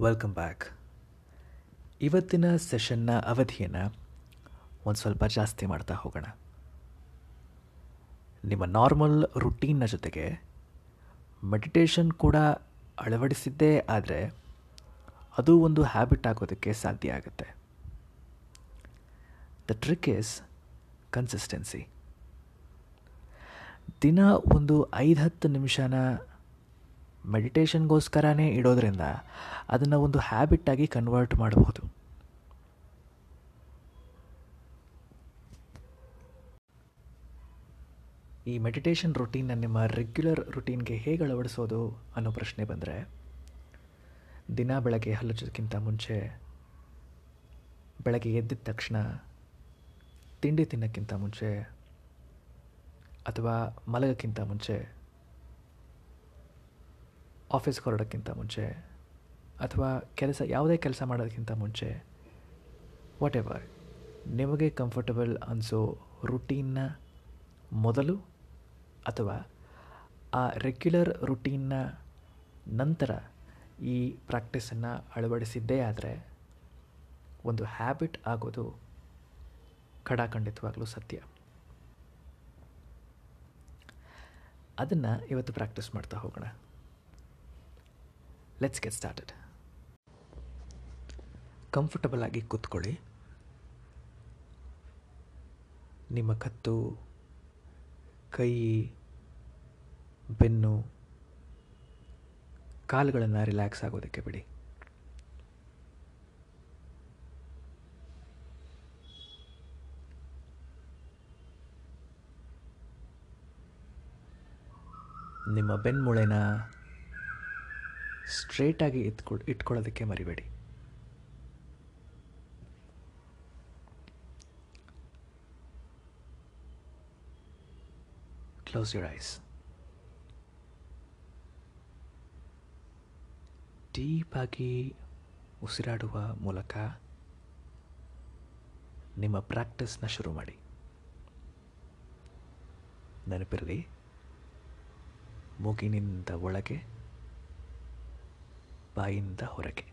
Welcome back ಇವತ್ತಿನ ಸೆಷನ್ನ ಅವಧಿಯನ್ನು ಒಂದು ಸ್ವಲ್ಪ ಜಾಸ್ತಿ ಮಾಡ್ತಾ ಹೋಗೋಣ. ನಿಮ್ಮ ನಾರ್ಮಲ್ ರುಟೀನ್ನ ಜೊತೆಗೆ ಮೆಡಿಟೇಷನ್ ಕೂಡ ಅಳವಡಿಸಿದ್ದೇ ಆದರೆ ಅದು ಒಂದು ಹ್ಯಾಬಿಟ್ ಆಗೋದಕ್ಕೆ ಸಾಧ್ಯ ಆಗುತ್ತೆ. ದ ಟ್ರಿಕ್ ಈಸ್ ಕನ್ಸಿಸ್ಟೆನ್ಸಿ ದಿನ ಒಂದು ಐದು ಹತ್ತು ನಿಮಿಷನ ಮೆಡಿಟೇಷನ್ಗೋಸ್ಕರನೇ ಇಡೋದ್ರಿಂದ ಅದನ್ನು ಒಂದು ಹ್ಯಾಬಿಟ್ಟಾಗಿ ಕನ್ವರ್ಟ್ ಮಾಡಬಹುದು ಈ ಮೆಡಿಟೇಷನ್ ರುಟೀನ್ನ ನಿಮ್ಮ ರೆಗ್ಯುಲರ್ ರುಟೀನ್ಗೆ ಹೇಗೆ ಅಳವಡಿಸೋದು ಅನ್ನೋ ಪ್ರಶ್ನೆ ಬಂದರೆ, ದಿನ ಬೆಳಗ್ಗೆ ಹಲ್ಲುಚ್ಚೋದಕ್ಕಿಂತ ಮುಂಚೆ ಬೆಳಗ್ಗೆ ಎದ್ದಿದ ತಕ್ಷಣ ತಿಂಡಿ ತಿನ್ನೋಕ್ಕಿಂತ ಮುಂಚೆ ಅಥವಾ ಮಲಗೋಕ್ಕಿಂತ ಮುಂಚೆ ಆಫೀಸ್ಗೆ ಹೊರಡೋಕ್ಕಿಂತ ಮುಂಚೆ ಅಥವಾ ಕೆಲಸ, ಯಾವುದೇ ಕೆಲಸ ಮಾಡೋದಕ್ಕಿಂತ ಮುಂಚೆ ವಾಟ್ ಎವರ್ ನಿಮಗೆ ಕಂಫರ್ಟಬಲ್ ಅನಿಸೋ ರುಟೀನ್ನ ಮೊದಲು ಅಥವಾ ಆ ರೆಗ್ಯುಲರ್ ರುಟೀನ್ನ ನಂತರ ಈ ಪ್ರಾಕ್ಟೀಸನ್ನು ಅಳವಡಿಸಿದ್ದೇ ಆದರೆ ಒಂದು ಹ್ಯಾಬಿಟ್ ಆಗೋದು ಖಡಾಖಂಡಿತವಾಗಲೂ ಸತ್ಯ. ಅದನ್ನು ಇವತ್ತು ಪ್ರಾಕ್ಟೀಸ್ ಮಾಡ್ತಾ ಹೋಗೋಣ. ಲೆಟ್ಸ್ ಗೆಟ್ ಸ್ಟಾರ್ಟೆಡ್ ಕಂಫರ್ಟಬಲ್ ಆಗಿ ಕೂತ್ಕೊಳ್ಳಿ. ನಿಮ್ಮ ಕತ್ತು, ಕೈ, ಬೆನ್ನು, ಕಾಲುಗಳನ್ನು ರಿಲ್ಯಾಕ್ಸ್ ಆಗೋದಕ್ಕೆ ಬಿಡಿ. ನಿಮ್ಮ ಬೆನ್ಮೂಳೆನ ಸ್ಟ್ರೇಟಾಗಿ ಇಟ್ಕೊಳ್ ಇಟ್ಕೊಳ್ಳೋದಕ್ಕೆ ಮರಿಬೇಡಿ. ಕ್ಲೋಸ್ ಯುರ್ ಐಸ್ ಡೀಪಾಗಿ ಉಸಿರಾಡುವ ಮೂಲಕ ನಿಮ್ಮ ಪ್ರಾಕ್ಟೀಸ್ನ ಶುರು ಮಾಡಿ. ನೆನಪಿರಲಿ, ಮೂಗಿನಿಂದ ಒಳಗೆ ಬಾಯಿಂದ ಹೊರಗೆ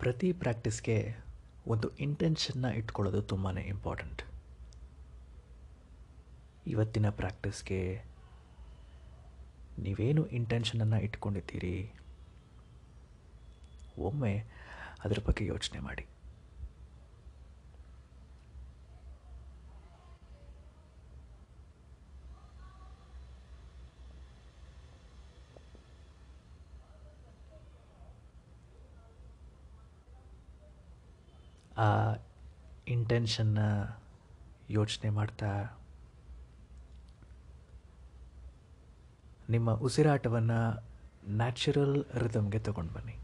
ಪ್ರತಿ ಪ್ರಾಕ್ಟೀಸ್ಗೆ ಒಂದು ಇಂಟೆನ್ಷನ್ನ ಇಟ್ಕೊಳ್ಳೋದು ತುಂಬಾ ಇಂಪಾರ್ಟೆಂಟ್ ಇವತ್ತಿನ ಪ್ರಾಕ್ಟೀಸ್ಗೆ ನೀವೇನು ಇಂಟೆನ್ಷನನ್ನು ಇಟ್ಕೊಂಡಿದ್ದೀರಿ? ಒಮ್ಮೆ ಅದರ ಬಗ್ಗೆ ಯೋಚನೆ ಮಾಡಿ. ಆ ಇಂಟೆನ್ಷನ್ನ ಯೋಚನೆ ಮಾಡ್ತಾ ನಿಮ್ಮ ಉಸಿರಾಟವನ್ನು ನ್ಯಾಚುರಲ್ ರಿದಮ್ಗೆ ತಗೊಂಡು ಬನ್ನಿ.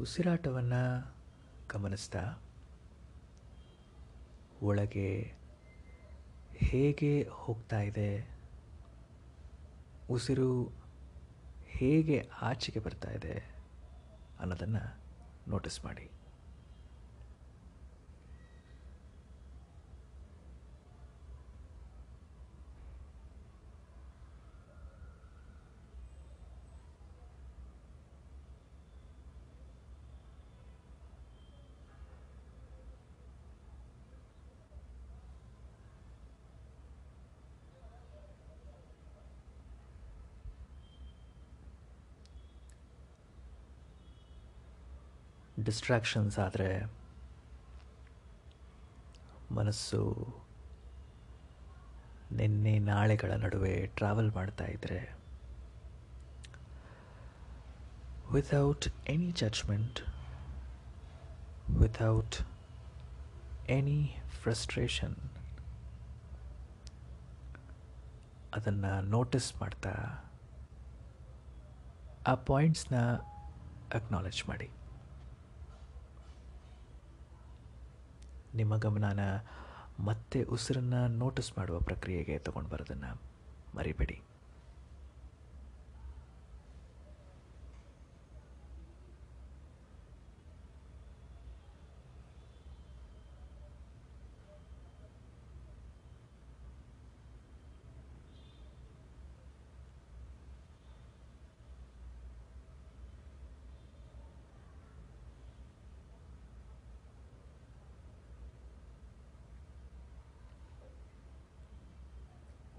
ಉಸಿರಾಟವನ್ನು ಗಮನಿಸ್ತಾ ಒಳಗೆ ಹೇಗೆ ಹೋಗ್ತಾ ಇದೆ? ಉಸಿರು ಹೇಗೆ ಆಚೆಗೆ ಬರ್ತಾ ಇದೆ ಅನ್ನೋದನ್ನು ನೋಟಿಸ್ ಮಾಡಿ. ಡಿಸ್ಟ್ರಾಕ್ಷನ್ಸ್ ಆದರೆ ಮನಸ್ಸು ನಿನ್ನೆ ನಾಳೆಗಳ ನಡುವೆ ಟ್ರಾವೆಲ್ ಮಾಡ್ತಾ ಇದ್ದರೆ without any judgement without any frustration ಅದನ್ನು ನೋಟಿಸ್ ಮಾಡ್ತಾ ಆ ಪಾಯಿಂಟ್ಸ್ನ ಅಕ್ನಾಲೆಜ್ ಮಾಡಿ. ನಿಮ್ಮ ಗಮನನ ಮತ್ತೆ ಉಸಿರನ್ನು ನೋಟಿಸ್ ಮಾಡುವ ಪ್ರಕ್ರಿಯೆಗೆ ತಗೊಂಡು ಬರೋದನ್ನು ಮರಿಬೇಡಿ.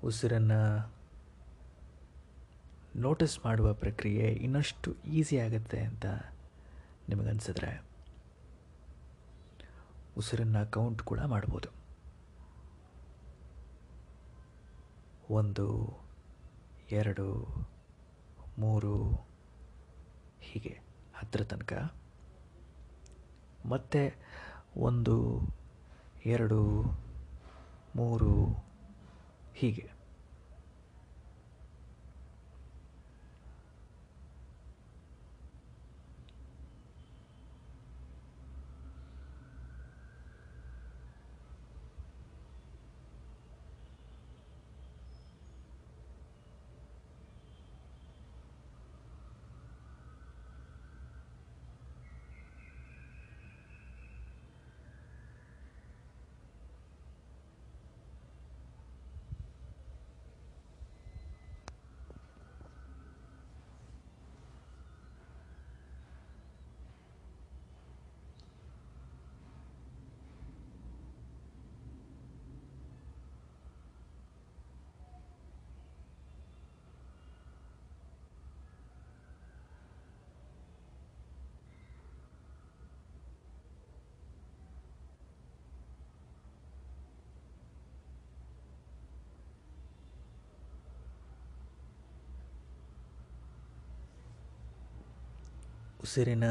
ಉಸಿರನ್ನು ನೋಟಿಸ್ ಮಾಡುವ ಪ್ರಕ್ರಿಯೆ ಇನ್ನಷ್ಟು ಈಸಿ ಆಗುತ್ತೆ ಅಂತ ನಿಮಗನ್ಸಿದ್ರೆ ಉಸಿರನ್ನು ಕೌಂಟ್ ಕೂಡ ಮಾಡ್ಬೋದು. ಒಂದು, ಎರಡು, ಮೂರು, ಹೀಗೆ ಹತ್ತಿರ ತನಕ. ಮತ್ತೆ ಒಂದು, ಎರಡು, ಮೂರು, ಹೀಗೆ. ಉಸಿರಿನ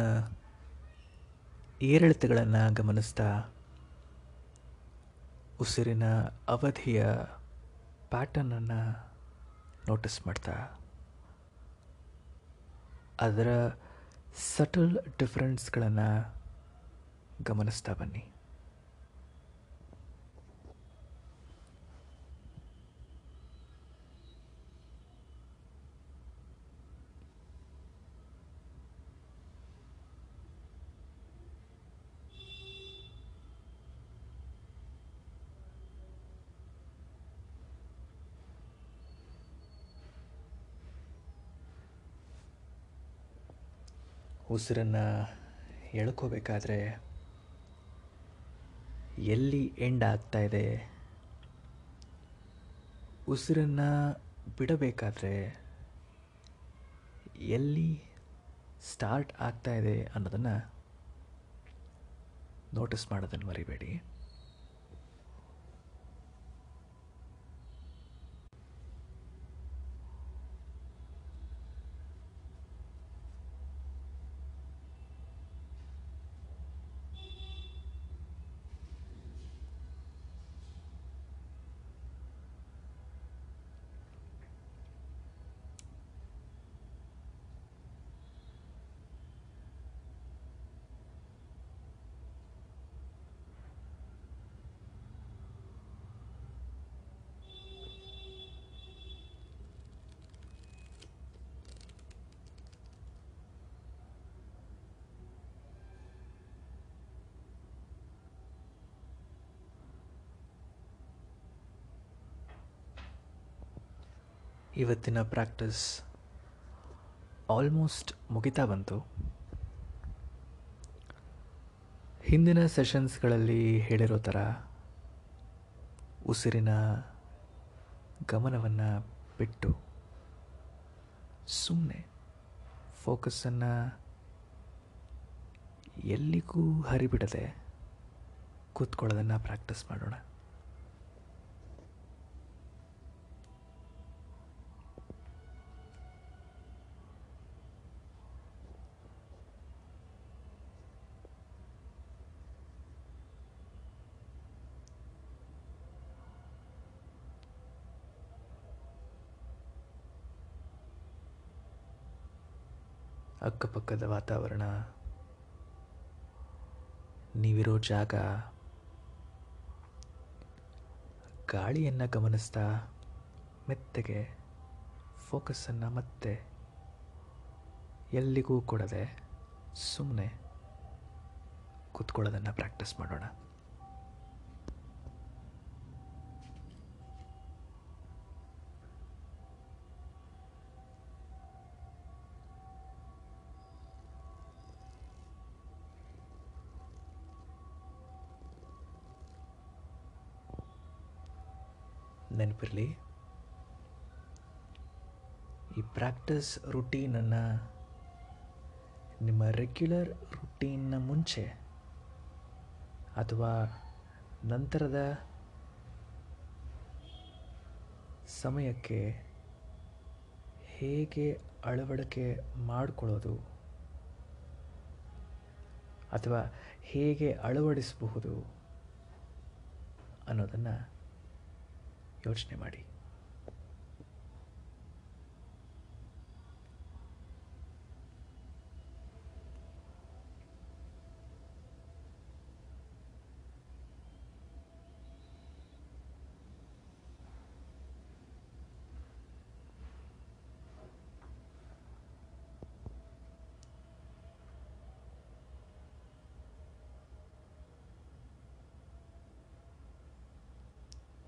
ಏರಿಳಿತಗಳನ್ನು ಗಮನಿಸ್ತಾ ಉಸಿರಿನ ಅವಧಿಯ ಪ್ಯಾಟರ್ನನ್ನು ನೋಟಿಸ್ ಮಾಡ್ತಾ. ಅದರ ಸಟಲ್ ಡಿಫ್ರೆನ್ಸ್ಗಳನ್ನು ಗಮನಿಸ್ತಾ ಬನ್ನಿ. ಉಸಿರನ್ನು ಎಳ್ಕೋಬೇಕಾದ್ರೆ ಎಲ್ಲಿ ಎಂಡ್ ಆಗ್ತಾ ಇದೆ? ಉಸಿರನ್ನು ಬಿಡಬೇಕಾದ್ರೆ ಎಲ್ಲಿ ಸ್ಟಾರ್ಟ್ ಆಗ್ತಾ ಇದೆ ಅನ್ನೋದನ್ನು ನೋಟಿಸ್ ಮಾಡೋದನ್ನು ಮರಿಬೇಡಿ. ಇವತ್ತಿನ ಪ್ರಾಕ್ಟೀಸ್ ಆಲ್ಮೋಸ್ಟ್ ಮುಗಿತಾ ಬಂತು. ಹಿಂದಿನ ಸೆಷನ್ಸ್ಗಳಲ್ಲಿ ಹೇಳಿರೋ ಥರ ಉಸಿರಿನ ಗಮನವನ್ನು ಬಿಟ್ಟು ಸುಮ್ಮನೆ ಫೋಕಸ್ಸನ್ನು ಎಲ್ಲಿಗೂ ಹರಿಬಿಡದೆ ಕೂತ್ಕೊಳ್ಳೋದನ್ನು ಪ್ರಾಕ್ಟೀಸ್ ಮಾಡೋಣ. ಅಕ್ಕಪಕ್ಕದ ವಾತಾವರಣ. ನೀವಿರೋ ಜಾಗ. ಗಾಳಿಯನ್ನು ಗಮನಿಸ್ತಾ ಮೆತ್ತಗೆ ಫೋಕಸ್ಸನ್ನು ಮತ್ತೆ ಎಲ್ಲಿಗೂ ಕೊಡದೆ ಸುಮ್ಮನೆ ಕೂತ್ಕೊಳ್ಳೋದನ್ನು ಪ್ರಾಕ್ಟೀಸ್ ಮಾಡೋಣ. ನೆನಪಿರಲಿ. ಈ ಪ್ರಾಕ್ಟೀಸ್ ರುಟೀನನ್ನು ನಿಮ್ಮ ರೆಗ್ಯುಲರ್ ರುಟೀನ್ನ ಮುಂಚೆ ಅಥವಾ ನಂತರದ ಸಮಯಕ್ಕೆ ಹೇಗೆ ಅಳವಡಿಕೆ ಮಾಡಿಕೊಳ್ಳೋದು ಅಥವಾ ಹೇಗೆ ಅಳವಡಿಸಬಹುದು ಅನ್ನೋದನ್ನು ಯೋಚನೆ ಮಾಡಿ.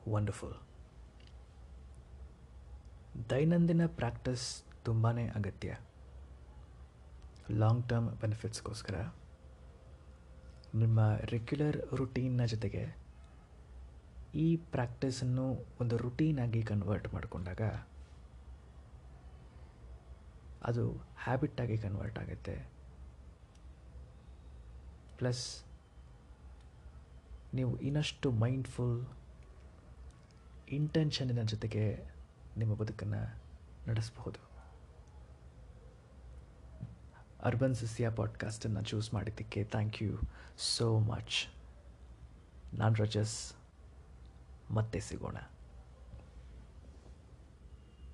ವಂಡರ್ಫುಲ್ ದೈನಂದಿನ ಪ್ರಾಕ್ಟೀಸ್ ತುಂಬಾ ಅಗತ್ಯ. ಲಾಂಗ್ ಟರ್ಮ್ ಬೆನಿಫಿಟ್ಸ್ಗೋಸ್ಕರ ನಿಮ್ಮ ರೆಗ್ಯುಲರ್ ರುಟೀನ್ನ ಜೊತೆಗೆ ಈ ಪ್ರಾಕ್ಟೀಸನ್ನು ಒಂದು ರುಟೀನಾಗಿ ಕನ್ವರ್ಟ್ ಮಾಡಿಕೊಂಡಾಗ ಅದು ಹ್ಯಾಬಿಟ್ಟಾಗಿ ಕನ್ವರ್ಟ್ ಆಗುತ್ತೆ. ಪ್ಲಸ್ ನೀವು ಇನ್ನಷ್ಟು ಮೈಂಡ್ಫುಲ್ ಇಂಟೆನ್ಷನಿನ ಜೊತೆಗೆ ನಿಮ್ಮ ಬದುಕನ್ನು ನಡೆಸಬಹುದು. ಅರ್ಬನ್ ಸಸ್ಯ ಪಾಡ್ಕಾಸ್ಟನ್ನು ಚೂಸ್ ಮಾಡಿದ್ದಕ್ಕೆ ಥ್ಯಾಂಕ್ ಯು ಸೋ ಮಚ್. ನಾನು ರಜಸ್, ಮತ್ತೆ ಸಿಗೋಣ.